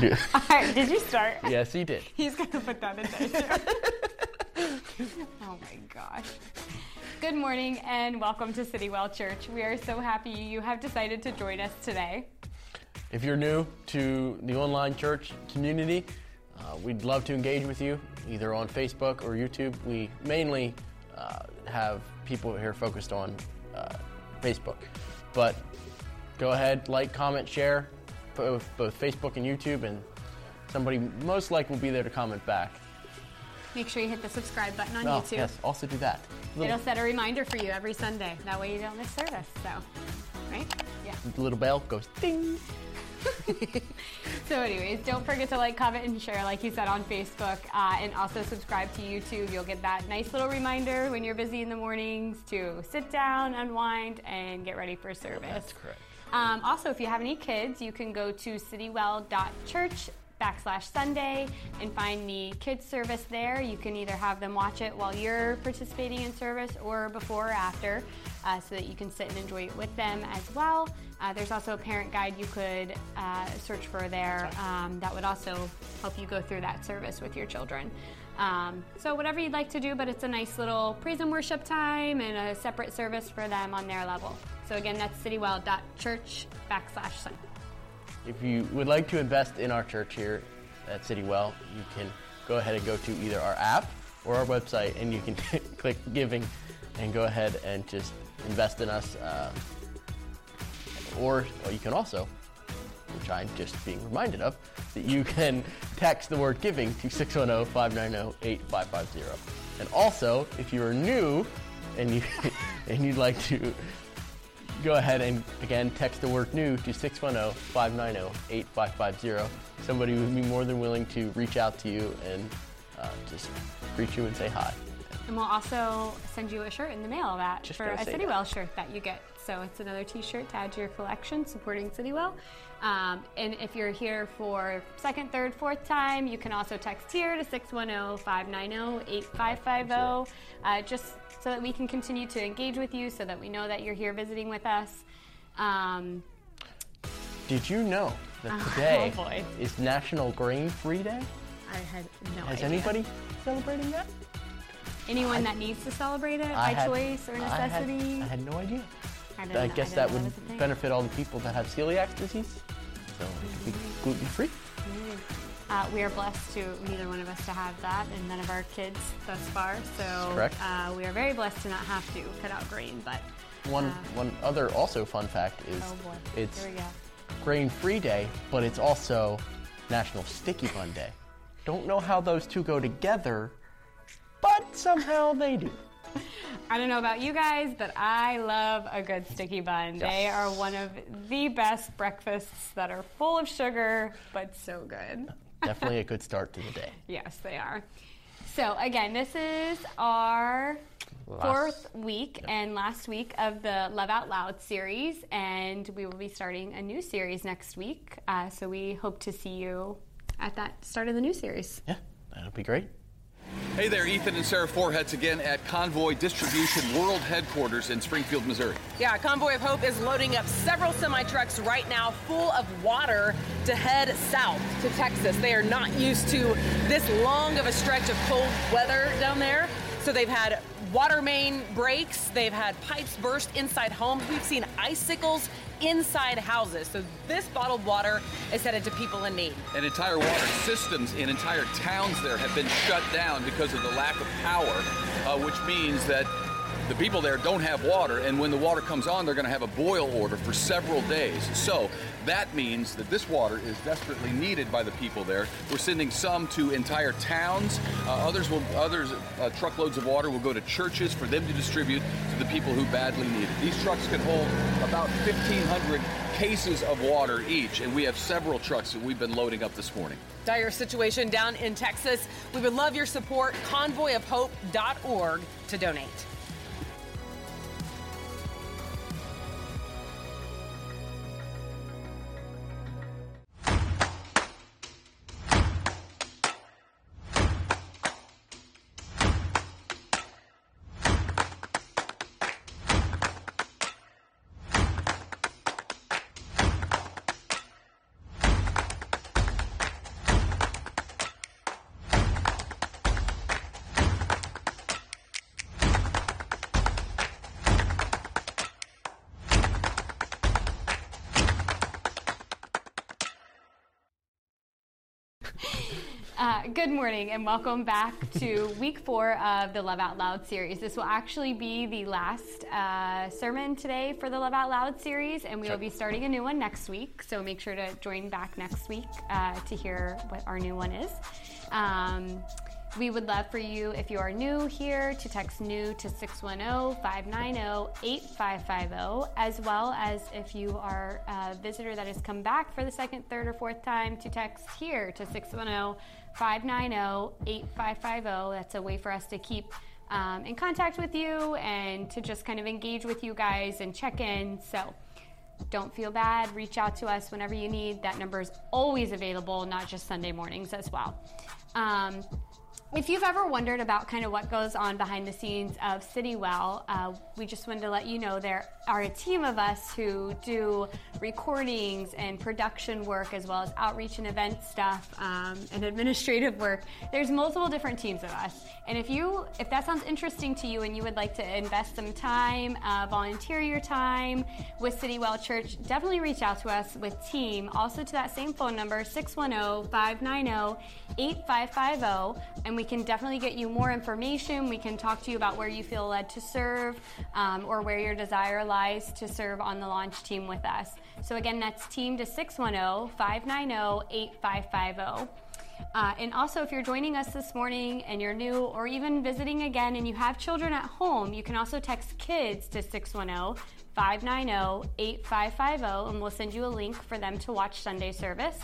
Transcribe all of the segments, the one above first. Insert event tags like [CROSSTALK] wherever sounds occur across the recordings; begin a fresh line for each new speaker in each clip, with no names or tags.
Do.
Did you start?
Yes, he did.
He's gonna put that in there oh my gosh. Good morning and welcome to Citywell Church. We are so happy you have decided to join us today.
If you're new to the online church community, uh, we'd love to engage with you either on Facebook or YouTube. We mainly uh, have people here focused on uh, Facebook, but go ahead, like, comment, share both, both Facebook and YouTube, and somebody most likely will be there to comment back.
Make sure you hit the subscribe button on
Oh,
YouTube.
yes, also do that. Little,
It'll set a reminder for you every Sunday. That way you don't miss service. So, right? Yeah.
the little bell goes ding. [LAUGHS]
So, anyways, don't forget to like, comment, and share, like you said, on Facebook, uh, and also subscribe to YouTube. You'll get that nice little reminder when you're busy in the mornings to sit down, unwind, and get ready for service.
That's correct.
Um, also, if you have any kids, you can go to citywell.church backslash Sunday and find the kids service there. You can either have them watch it while you're participating in service or before or after uh, so that you can sit and enjoy it with them as well. Uh, there's also a parent guide you could uh, search for there um, that would also help you go through that service with your children. Um, so whatever you'd like to do, but it's a nice little praise and worship time and a separate service for them on their level. So again, that's citywell.church backslash Sunday.
If you would like to invest in our church here at Citywell, you can go ahead and go to either our app or our website, and you can [LAUGHS] click giving and go ahead and just invest in us. Uh, or, you can also, which I'm just being reminded of, that you can text the word giving to 610 590 8550. And also, if you are new and, you, [LAUGHS] and you'd like to go ahead and again text the word new to 610-590-8550 somebody would be more than willing to reach out to you and uh, just greet you and say hi.
And we'll also send you a shirt in the mail that
Just
for a Citywell shirt that you get. So it's another T-shirt to add to your collection, supporting Citywell. Um, and if you're here for second, third, fourth time, you can also text here to 610-590-8550, uh, just so that we can continue to engage with you, so that we know that you're here visiting with us. Um,
did you know that [LAUGHS]
Oh,
today
boy.
is national grain free day
I had no
has
idea.
anybody celebrating that
Anyone that needs to celebrate it
I
by
had-
choice or
I had-
necessity?
I had, no idea
I,
i guess
didn't
that would
was a thing.
benefit all the people that have celiac disease so it could be gluten free
Uh, we are blessed to neither one of us to have that, and none of our kids thus far. So
Correct.
Uh, we are very blessed to not have to cut out grain. But
one
Uh,
one other also fun fact is
oh
it's
here we go.
grain free day, but it's also National Sticky Bun Day. Don't know how those two go together, but somehow they do.
I don't know about you guys, but I love a good sticky bun. They are one of the best breakfasts that are full of sugar, but so good.
Definitely a good start to the day. [LAUGHS]
Yes, they are. So again, this is our
Last-
fourth week and last week of the Love Out Loud series, and we will be starting a new series next week. Uh, so we hope to see you at that start of the new series.
Yeah, that'll be great.
Hey there, Ethan and Sarah Forhetz again at Convoy Distribution World Headquarters in Springfield, Missouri.
Yeah, Convoy of Hope is loading up several semi trucks right now full of water to head south to Texas. They are not used to this long of a stretch of cold weather down there. So they've had water main breaks, they've had pipes burst inside homes. We've seen icicles inside houses. So this bottled water is headed to people in need.
And entire water systems in entire towns there have been shut down because of the lack of power, uh, which means that the people there don't have water, and when the water comes on, they're going to have a boil order for several days. So that means that this water is desperately needed by the people there. We're sending some to entire towns. Uh, others will, others uh, truckloads of water will go to churches for them to distribute to the people who badly need it. These trucks can hold about 1,500 cases of water each, and we have several trucks that we've been loading up this morning.
Dire situation down in Texas. We would love your support. Convoyofhope.org to donate.
Uh, good morning and welcome back to [LAUGHS] week four of the Love Out Loud series. This will actually be the last uh, sermon today for the Love Out Loud series, and we will be starting a new one next week. So make sure to join back next week uh, to hear what our new one is. Um, we would love for you, if you are new here, to text new to 610 590 8550, as well as if you are a visitor that has come back for the second, third, or fourth time, to text here to 610 590 8550. That's a way for us to keep um, in contact with you and to just kind of engage with you guys and check in. So, don't feel bad. Reach out to us whenever you need. That number is always available, not just Sunday mornings as well. Um, if you've ever wondered about kind of what goes on behind the scenes of Citywell, uh, we just wanted to let you know there are a team of us who do recordings and production work as well as outreach and event stuff um, and administrative work. There's multiple different teams of us, and if you if that sounds interesting to you and you would like to invest some time, uh, volunteer your time with Citywell Church, definitely reach out to us with team. Also to that same phone number 610-590-8550, and we can definitely get you more information. We can talk to you about where you feel led to serve um, or where your desire lies to serve on the launch team with us. So, again, that's team to 610 590 8550. Uh, and also, if you're joining us this morning and you're new or even visiting again and you have children at home, you can also text kids to 610 590 8550 and we'll send you a link for them to watch Sunday service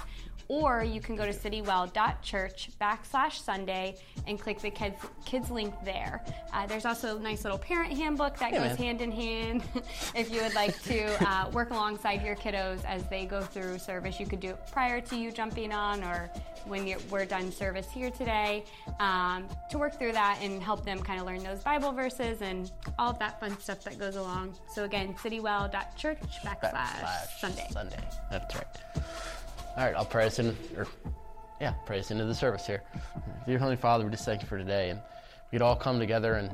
or you can go to citywell.church backslash Sunday and click the kids, kids link there. Uh, there's also a nice little parent handbook that goes man. hand in hand. [LAUGHS] if you would like to uh, work alongside your kiddos as they go through service, you could do it prior to you jumping on or when we're done service here today um, to work through that and help them kind of learn those Bible verses and all of that fun stuff that goes along. So again, citywell.church backslash, backslash Sunday.
Sunday. That's right. All right, I'll pray us in, or yeah, pray us into the service here. Dear Heavenly Father, we just thank you for today, and we'd all come together and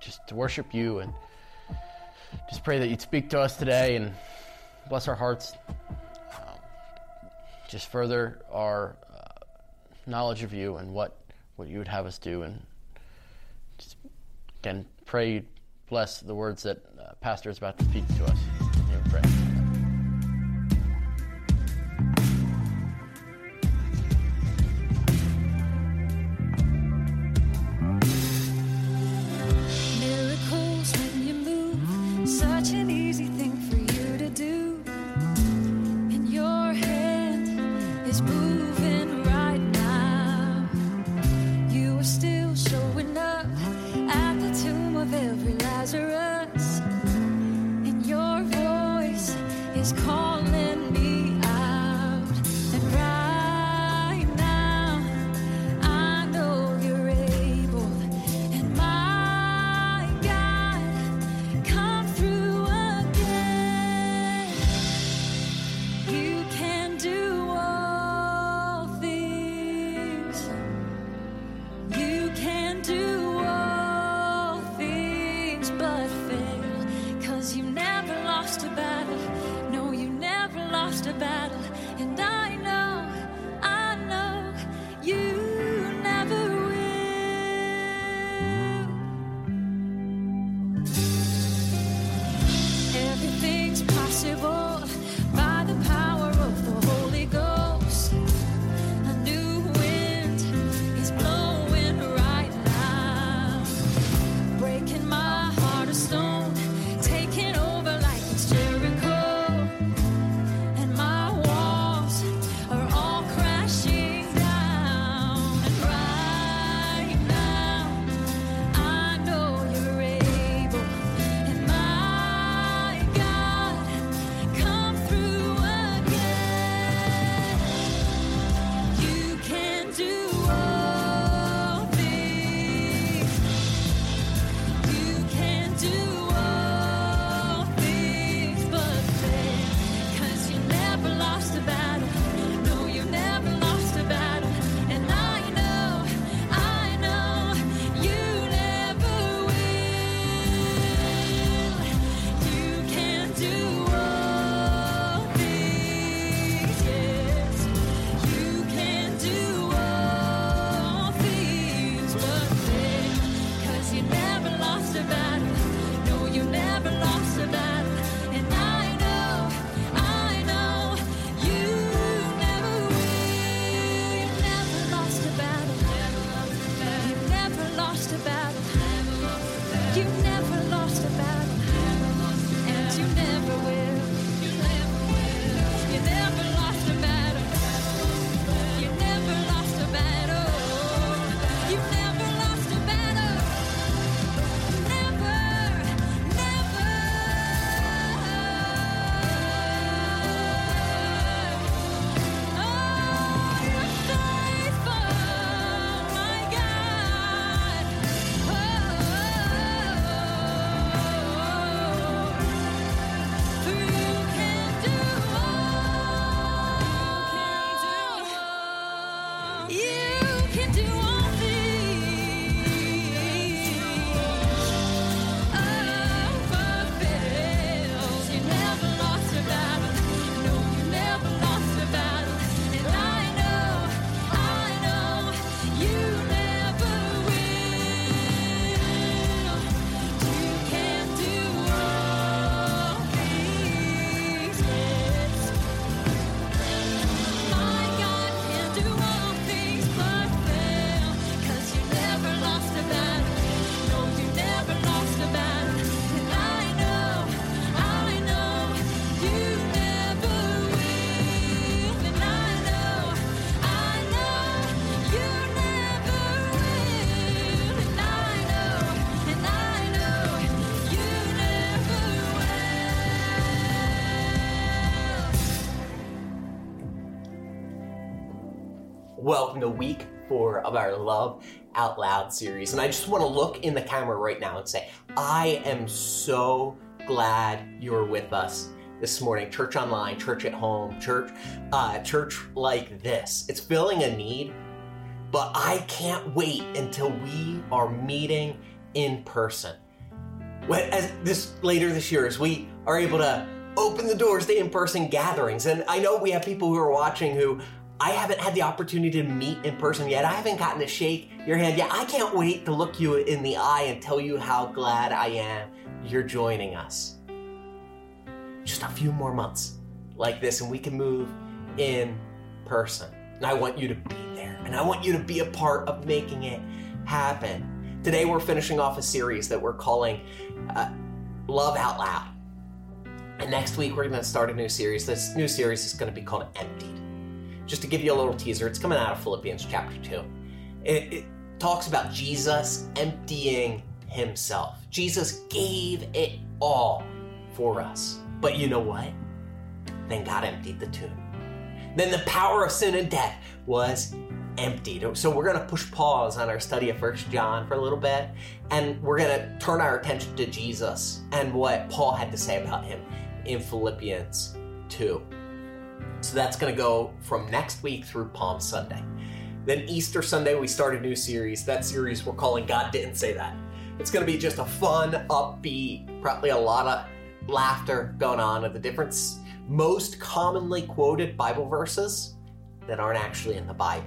just to worship you, and just pray that you'd speak to us today and bless our hearts. Um, just further our uh, knowledge of you and what what you would have us do, and just again pray you bless the words that uh, Pastor is about to speak to us.
such an easy of our Love Out Loud series. And I just want to look in the camera right now and say, I am so glad you're with us this morning. Church online, church at home, church, uh, church like this. It's filling a need, but I can't wait until we are meeting in person. When, as this later this year, as we are able to open the doors to in-person gatherings, and I know we have people who are watching who I haven't had the opportunity to meet in person yet. I haven't gotten to shake your hand yet. I can't wait to look you in the eye and tell you how glad I am you're joining us. Just a few more months like this, and we can move in person. And I want you to be there, and I want you to be a part of making it happen. Today, we're finishing off a series that we're calling uh, Love Out Loud. And next week, we're going to start a new series. This new series is going to be called Emptied just to give you a little teaser, it's coming out of Philippians chapter 2. It, it talks about Jesus emptying himself. Jesus gave it all for us. But you know what? Then God emptied the tomb. Then the power of sin and death was emptied. So we're going to push pause on our study of First John for a little bit, and we're going to turn our attention to Jesus and what Paul had to say about him in Philippians 2. So that's going to go from next week through Palm Sunday. Then Easter Sunday, we start a new series. That series we're calling God Didn't Say That. It's going to be just a fun, upbeat, probably a lot of laughter going on of the different, most commonly quoted Bible verses that aren't actually in the Bible.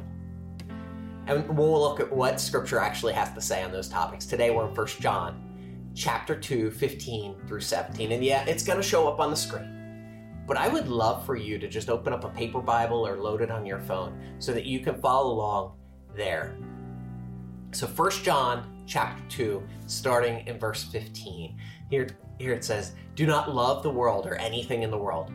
And we'll look at what Scripture actually has to say on those topics. Today we're in 1 John chapter 2, 15 through 17. And yeah, it's going to show up on the screen. But I would love for you to just open up a paper Bible or load it on your phone so that you can follow along there. So 1 John chapter 2, starting in verse 15. Here, here it says, Do not love the world or anything in the world.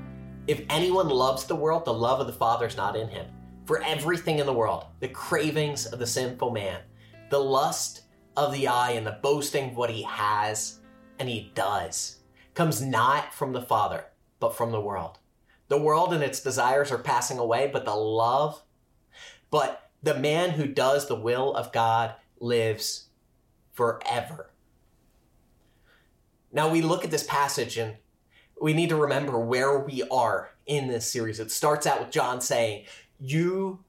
If anyone loves the world, the love of the Father is not in him. For everything in the world, the cravings of the sinful man, the lust of the eye, and the boasting of what he has and he does, comes not from the Father but from the world. The world and its desires are passing away, but the love, but the man who does the will of God lives forever. Now we look at this passage and we need to remember where we are in this series. It starts out with John saying, You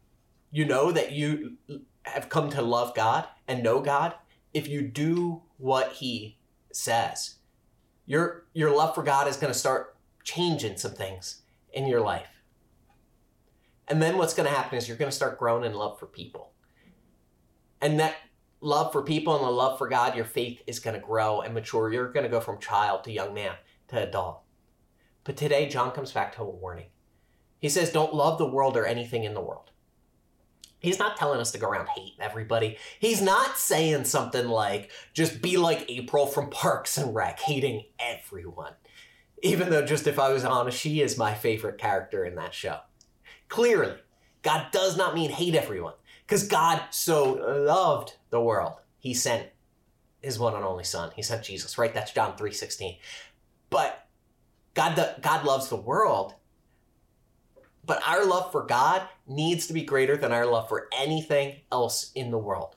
you know that you have come to love God and know God if you do what he says. Your your love for God is going to start changing some things in your life. And then what's going to happen is you're going to start growing in love for people. And that love for people and the love for God, your faith is going to grow and mature. You're going to go from child to young man to adult. But today, John comes back to a warning. He says, Don't love the world or anything in the world. He's not telling us to go around hating everybody. He's not saying something like, just be like April from Parks and Rec, hating everyone even though just if I was honest, she is my favorite character in that show. Clearly, God does not mean hate everyone, because God so loved the world, He sent His one and only Son. He sent Jesus, right? That's John three sixteen. But God, God loves the world, but our love for God needs to be greater than our love for anything else in the world.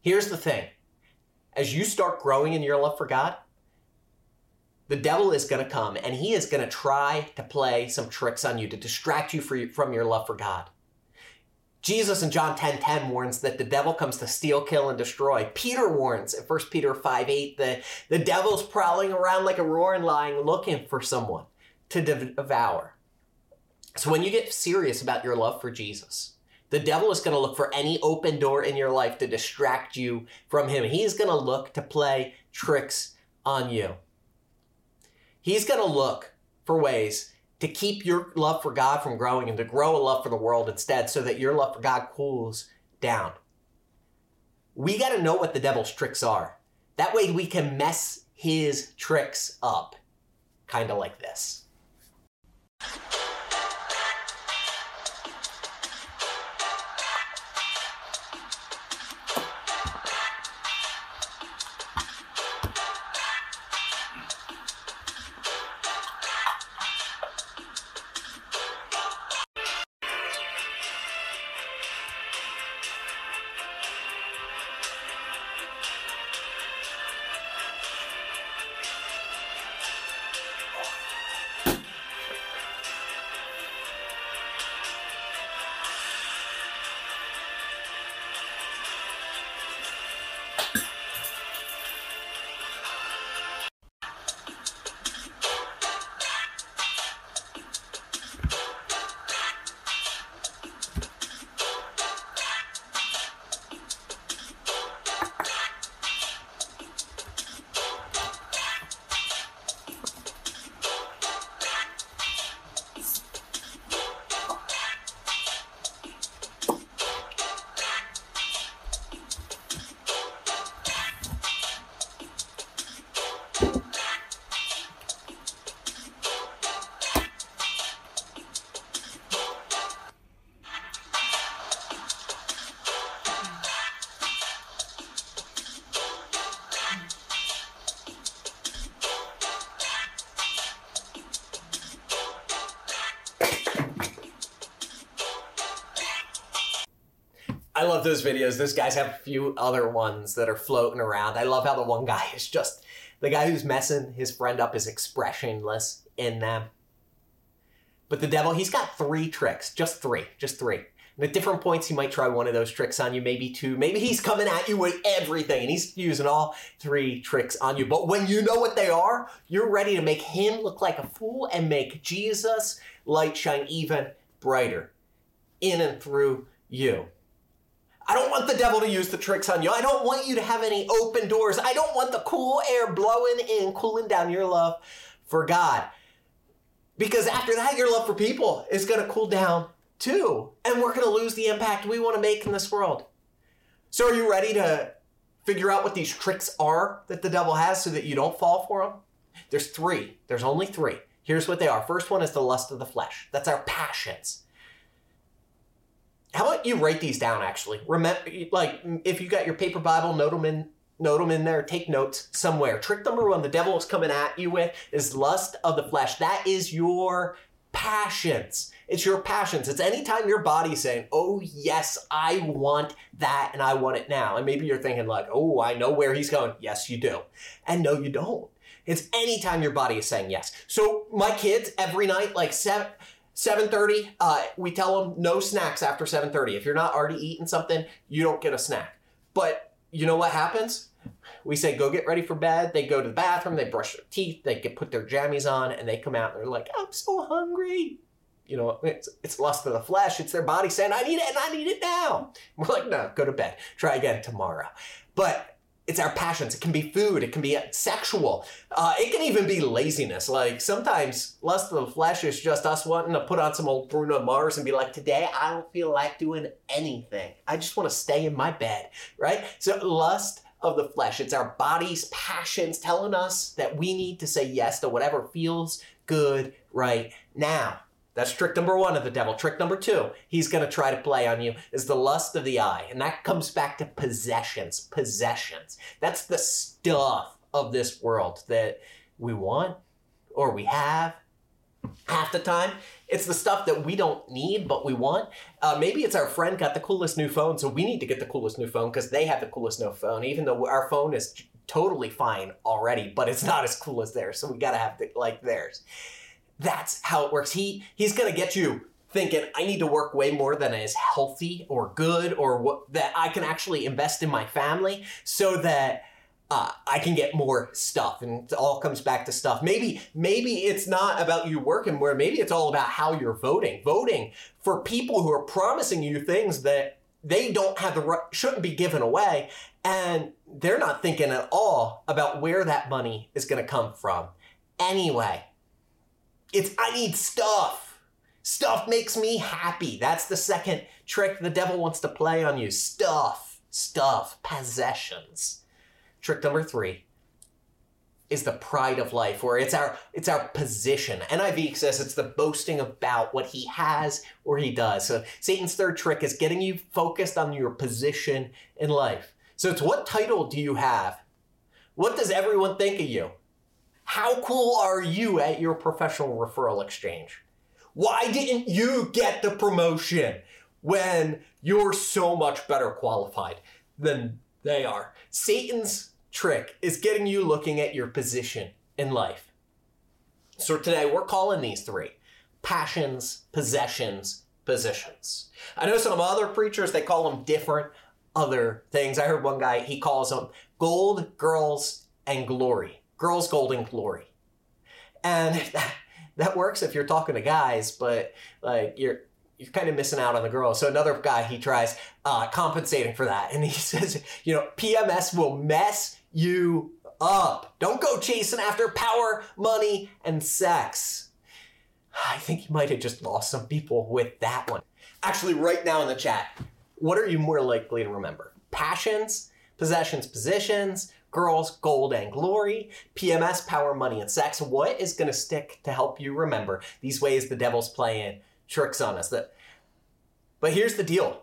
Here's the thing: as you start growing in your love for God, the devil is going to come and he is going to try to play some tricks on you to distract you from your love for God. Jesus in John 10 10 warns that the devil comes to steal, kill, and destroy. Peter warns in 1 Peter 5 8 that the devil's prowling around like a roaring lion looking for someone to devour. So when you get serious about your love for Jesus, the devil is going to look for any open door in your life to distract you from him. He's going to look to play tricks on you. He's going to look for ways to keep your love for God from growing and to grow a love for the world instead so that your love for God cools down. We got to know what the devil's tricks are. That way we can mess his tricks up. Kind of like this. Those videos. Those guys have a few other ones that are floating around. I love how the one guy is just the guy who's messing his friend up is expressionless in them. But the devil, he's got three tricks, just three, just three. And at different points, he might try one of those tricks on you, maybe two. Maybe he's coming at you with everything and he's using all three tricks on you. But when you know what they are, you're ready to make him look like a fool and make Jesus' light shine even brighter in and through you. I don't want the devil to use the tricks on you. I don't want you to have any open doors. I don't want the cool air blowing in, cooling down your love for God. Because after that, your love for people is going to cool down too. And we're going to lose the impact we want to make in this world. So, are you ready to figure out what these tricks are that the devil has so that you don't fall for them? There's three. There's only three. Here's what they are. First one is the lust of the flesh. That's our passions. How about you write these down actually? Remember like if you got your paper Bible, note them in note them in there, take notes somewhere. Trick number one the devil is coming at you with is lust of the flesh. That is your passions. It's your passions. It's anytime your body's saying, oh, yes, I want that and I want it now. And maybe you're thinking, like, oh, I know where he's going. Yes, you do. And no, you don't. It's anytime your body is saying yes. So my kids, every night, like seven, 7.30 uh, we tell them no snacks after 7.30 if you're not already eating something you don't get a snack. But you know what happens? We say go get ready for bed. They go to the bathroom they brush their teeth they get put their jammies on and they come out and they're like i'm so hungry. You know it's, it's lust of the flesh. It's their body saying i need it and i need it now. We're like no go to bed. Try again tomorrow. But it's our passions. It can be food. It can be sexual. Uh, it can even be laziness. Like sometimes lust of the flesh is just us wanting to put on some old Bruno Mars and be like, today I don't feel like doing anything. I just want to stay in my bed, right? So lust of the flesh. It's our body's passions telling us that we need to say yes to whatever feels good right now. That's trick number one of the devil. Trick number two, he's going to try to play on you, is the lust of the eye. And that comes back to possessions. Possessions. That's the stuff of this world that we want or we have. Half the time, it's the stuff that we don't need, but we want. Uh, maybe it's our friend got the coolest new phone, so we need to get the coolest new phone because they have the coolest new phone, even though our phone is totally fine already, but it's not as cool as theirs. So we got to have the, like theirs. That's how it works. He he's gonna get you thinking I need to work way more than is healthy or good or what that I can actually invest in my family so that uh, I can get more stuff, and it all comes back to stuff. Maybe, maybe it's not about you working more. maybe it's all about how you're voting. Voting for people who are promising you things that they don't have the right, shouldn't be given away, and they're not thinking at all about where that money is going to come from. Anyway, it's I need stuff. Stuff makes me happy. That's the second trick the devil wants to play on you. Stuff, stuff, possessions. Trick number three is the pride of life, where it's our it's our position. NIV says it's the boasting about what he has or he does. So Satan's third trick is getting you focused on your position in life. So it's what title do you have? What does everyone think of you? How cool are you at your professional referral exchange? Why didn't you get the promotion when you're so much better qualified than they are? Satan's trick is getting you looking at your position in life. So today we're calling these three passions, possessions, positions. I know some other preachers, they call them different other things. I heard one guy, he calls them gold, girls, and glory girls' golden glory. And [LAUGHS] that, that works if you're talking to guys, but like you're you're kind of missing out on the girls. So another guy he tries uh, compensating for that, and he [LAUGHS] says, you know, PMS will mess you up. Don't go chasing after power, money, and sex. I think you might have just lost some people with that one. Actually, right now in the chat, what are you more likely to remember? Passions, possessions, positions, girls, gold, and glory, PMS, power, money, and sex. What is going to stick to help you remember these ways the devil's playing tricks on us? That, but here's the deal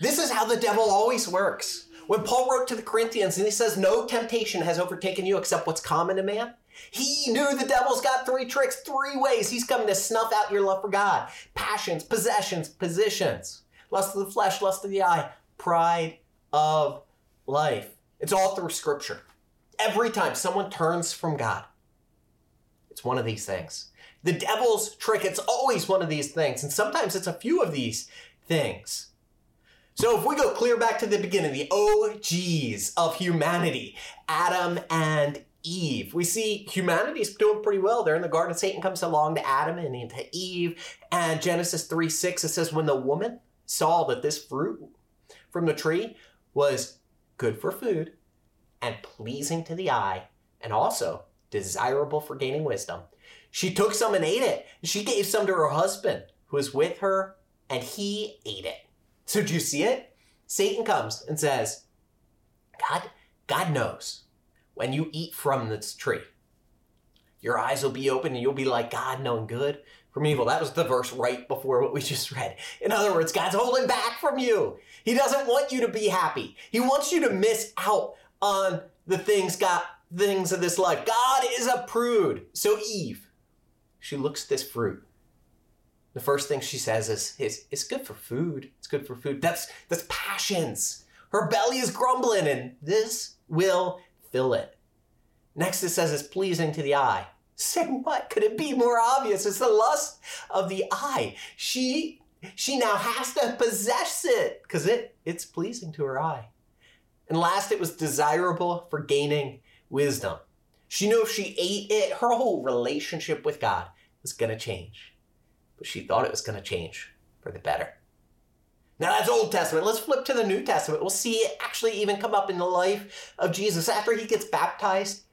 this is how the devil always works. When Paul wrote to the Corinthians and he says, No temptation has overtaken you except what's common to man. He knew the devil's got three tricks, three ways he's coming to snuff out your love for God passions, possessions, positions, lust of the flesh, lust of the eye, pride of life. It's all through scripture. Every time someone turns from God, it's one of these things. The devil's trick, it's always one of these things, and sometimes it's a few of these things. So if we go clear back to the beginning, the OGs of humanity, Adam and Eve. We see humanity's doing pretty well. They're in the garden. Satan comes along to Adam and into Eve. And Genesis 3 6, it says, When the woman saw that this fruit from the tree was good for food and pleasing to the eye, and also desirable for gaining wisdom, she took some and ate it. She gave some to her husband who was with her, and he ate it. So do you see it? Satan comes and says, God, God knows when you eat from this tree, your eyes will be open and you'll be like God, knowing good from evil. That was the verse right before what we just read. In other words, God's holding back from you. He doesn't want you to be happy. He wants you to miss out on the things God things of this life. God is a prude. So Eve, she looks at this fruit. The first thing she says is, is it's good for food. It's good for food. That's that's passions. Her belly is grumbling, and this will fill it. Next it says it's pleasing to the eye. Saying what? Could it be more obvious? It's the lust of the eye. She she now has to possess it because it it's pleasing to her eye. And last it was desirable for gaining wisdom. She knew if she ate it, her whole relationship with God was going to change. But she thought it was going to change for the better. Now that's Old Testament. Let's flip to the New Testament. We'll see it actually even come up in the life of Jesus. After he gets baptized,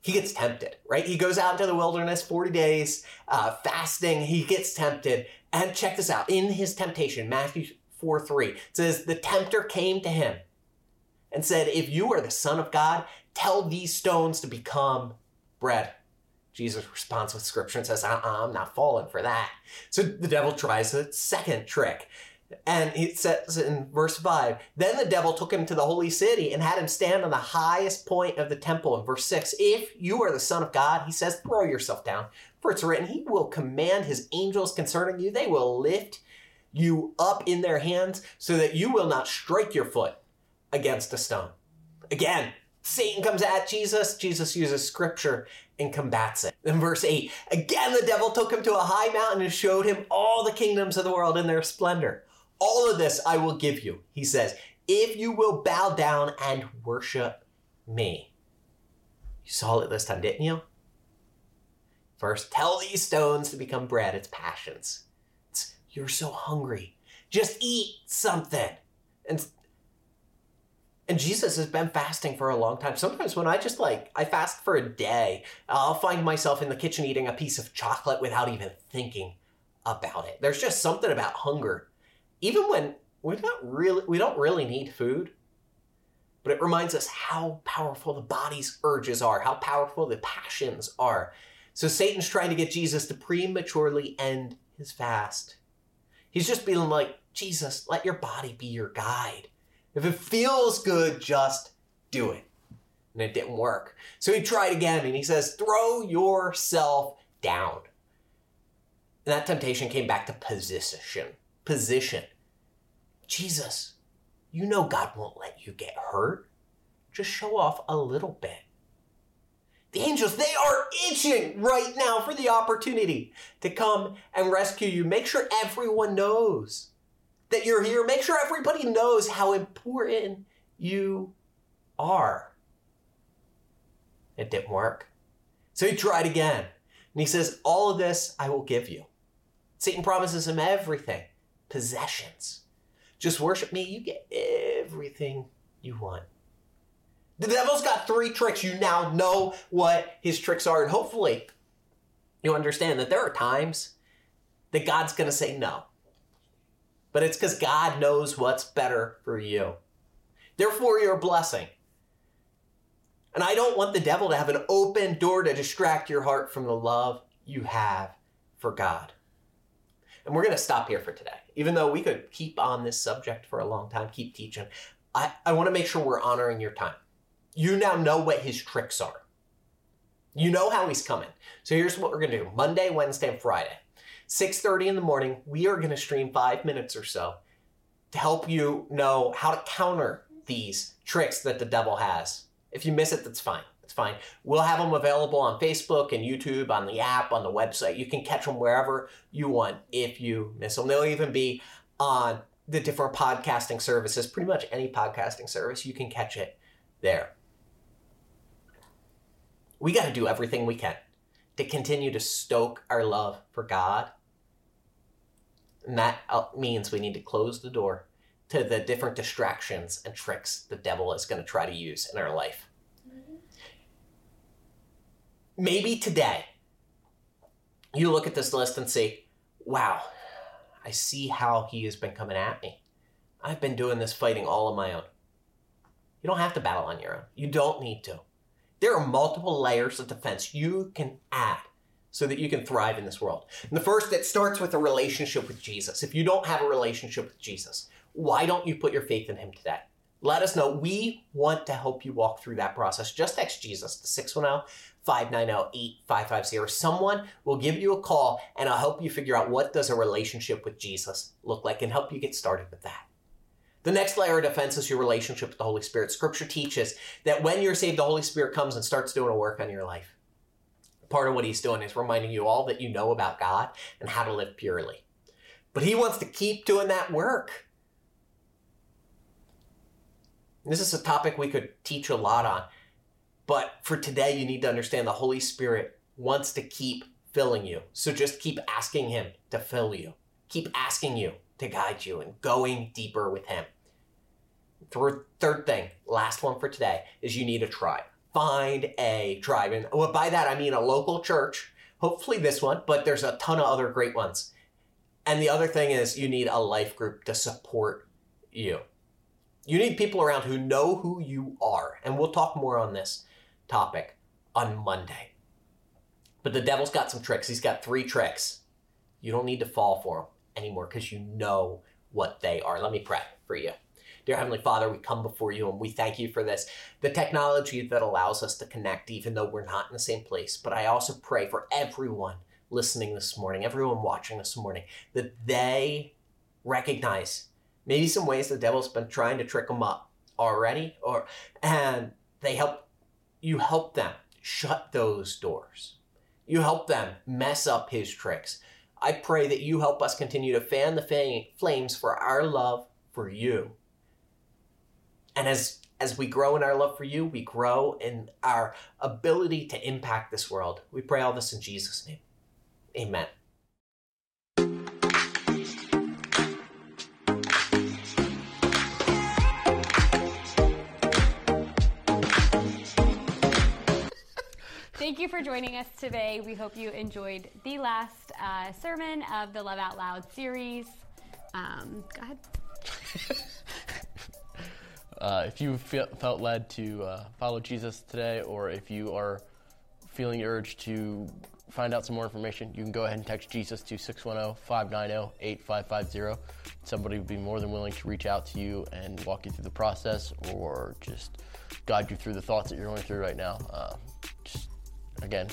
he gets tempted, right? He goes out into the wilderness 40 days, uh, fasting. He gets tempted. And check this out. In his temptation, Matthew 4 3, it says, The tempter came to him and said, If you are the Son of God, tell these stones to become bread. Jesus responds with scripture and says, uh-uh, I'm not falling for that. So the devil tries a second trick. And it says in verse 5 Then the devil took him to the holy city and had him stand on the highest point of the temple. In verse 6, If you are the Son of God, he says, throw yourself down. For it's written, He will command His angels concerning you. They will lift you up in their hands so that you will not strike your foot against a stone. Again, Satan comes at Jesus. Jesus uses scripture and combats it. In verse 8, again the devil took him to a high mountain and showed him all the kingdoms of the world in their splendor. All of this I will give you, he says, if you will bow down and worship me. You saw it this time, didn't you? First, tell these stones to become bread. It's passions. It's, you're so hungry. Just eat something. And and Jesus has been fasting for a long time. Sometimes when I just like, I fast for a day, I'll find myself in the kitchen eating a piece of chocolate without even thinking about it. There's just something about hunger. Even when we're not really, we don't really need food, but it reminds us how powerful the body's urges are, how powerful the passions are. So Satan's trying to get Jesus to prematurely end his fast. He's just being like, Jesus, let your body be your guide. If it feels good, just do it. And it didn't work. So he tried again and he says, throw yourself down. And that temptation came back to position. Position. Jesus, you know God won't let you get hurt. Just show off a little bit. The angels, they are itching right now for the opportunity to come and rescue you. Make sure everyone knows that you're here. Make sure everybody knows how important you are. It didn't work. So he tried again. And he says, All of this I will give you. Satan promises him everything possessions. Just worship me, you get everything you want. The devil's got three tricks. You now know what his tricks are. And hopefully, you understand that there are times that God's going to say no but it's because God knows what's better for you. Therefore, you're a blessing. And I don't want the devil to have an open door to distract your heart from the love you have for God. And we're going to stop here for today. Even though we could keep on this subject for a long time, keep teaching, I, I want to make sure we're honoring your time. You now know what his tricks are. You know how he's coming. So here's what we're going to do Monday, Wednesday, and Friday. 6.30 in the morning, we are going to stream five minutes or so to help you know how to counter these tricks that the devil has. If you miss it, that's fine. It's fine. We'll have them available on Facebook and YouTube, on the app, on the website. You can catch them wherever you want if you miss them. They'll even be on the different podcasting services, pretty much any podcasting service, you can catch it there. We got to do everything we can to continue to stoke our love for God. And that uh, means we need to close the door to the different distractions and tricks the devil is going to try to use in our life. Maybe today you look at this list and say, wow, I see how he has been coming at me. I've been doing this fighting all on my own. You don't have to battle on your own. You don't need to. There are multiple layers of defense you can add so that you can thrive in this world. And the first, it starts with a relationship with Jesus. If you don't have a relationship with Jesus, why don't you put your faith in him today? Let us know. We want to help you walk through that process. Just text Jesus to 610 590 8550. Someone will give you a call and I'll help you figure out what does a relationship with Jesus look like and help you get started with that. The next layer of defense is your relationship with the Holy Spirit. Scripture teaches that when you're saved, the Holy Spirit comes and starts doing a work on your life. Part of what he's doing is reminding you all that you know about God and how to live purely. But he wants to keep doing that work. This is a topic we could teach a lot on. But for today, you need to understand the Holy Spirit wants to keep filling you. So just keep asking him to fill you. Keep asking you to guide you and going deeper with Him. Third, thing, last one for today, is you need a tribe. Find a tribe. And well, by that, I mean a local church, hopefully this one, but there's a ton of other great ones. And the other thing is you need a life group to support you. You need people around who know who you are. And we'll talk more on this topic on Monday. But the devil's got some tricks. He's got three tricks. You don't need to fall for them anymore because you know what they are. Let me pray for you. Dear Heavenly Father, we come before you and we thank you for this, the technology that allows us to connect even though we're not in the same place. But I also pray for everyone listening this morning, everyone watching this morning, that they recognize maybe some ways the devil's been trying to trick them up already, or and they help you help them shut those doors. You help them mess up his tricks. I pray that you help us continue to fan the flames for our love for you. And as as we grow in our love for you, we grow in our ability to impact this world. We pray all this in Jesus' name. Amen.
Thank you for joining us today. We hope you enjoyed the last uh, sermon of the Love Out Loud series. Um, go ahead. [LAUGHS]
uh, if you feel, felt led to uh, follow Jesus today, or if you are feeling urged to find out some more information, you can go ahead and text Jesus to 610 590 8550. Somebody would be more than willing to reach out to you and walk you through the process or just guide you through the thoughts that you're going through right now. Uh, just Again,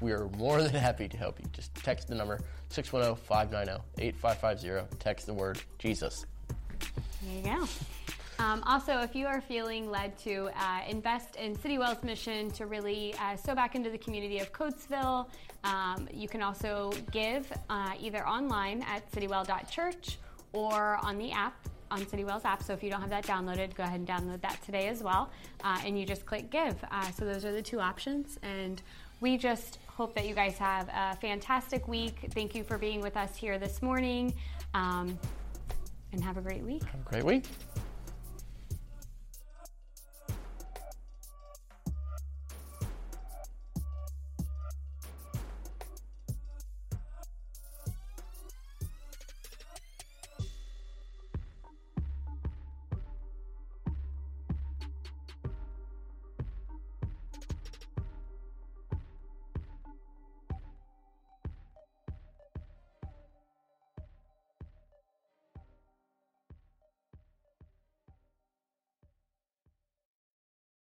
we are more than happy to help you. Just text the number 610 590 8550. Text the word Jesus.
There you go. Um, also, if you are feeling led to uh, invest in CityWell's mission to really uh, sow back into the community of Coatesville, um, you can also give uh, either online at citywell.church or on the app on CityWell's app. So if you don't have that downloaded, go ahead and download that today as well. Uh, and you just click give. Uh, so those are the two options. And we just hope that you guys have a fantastic week. Thank you for being with us here this morning. Um, and have a great week.
Have a great week.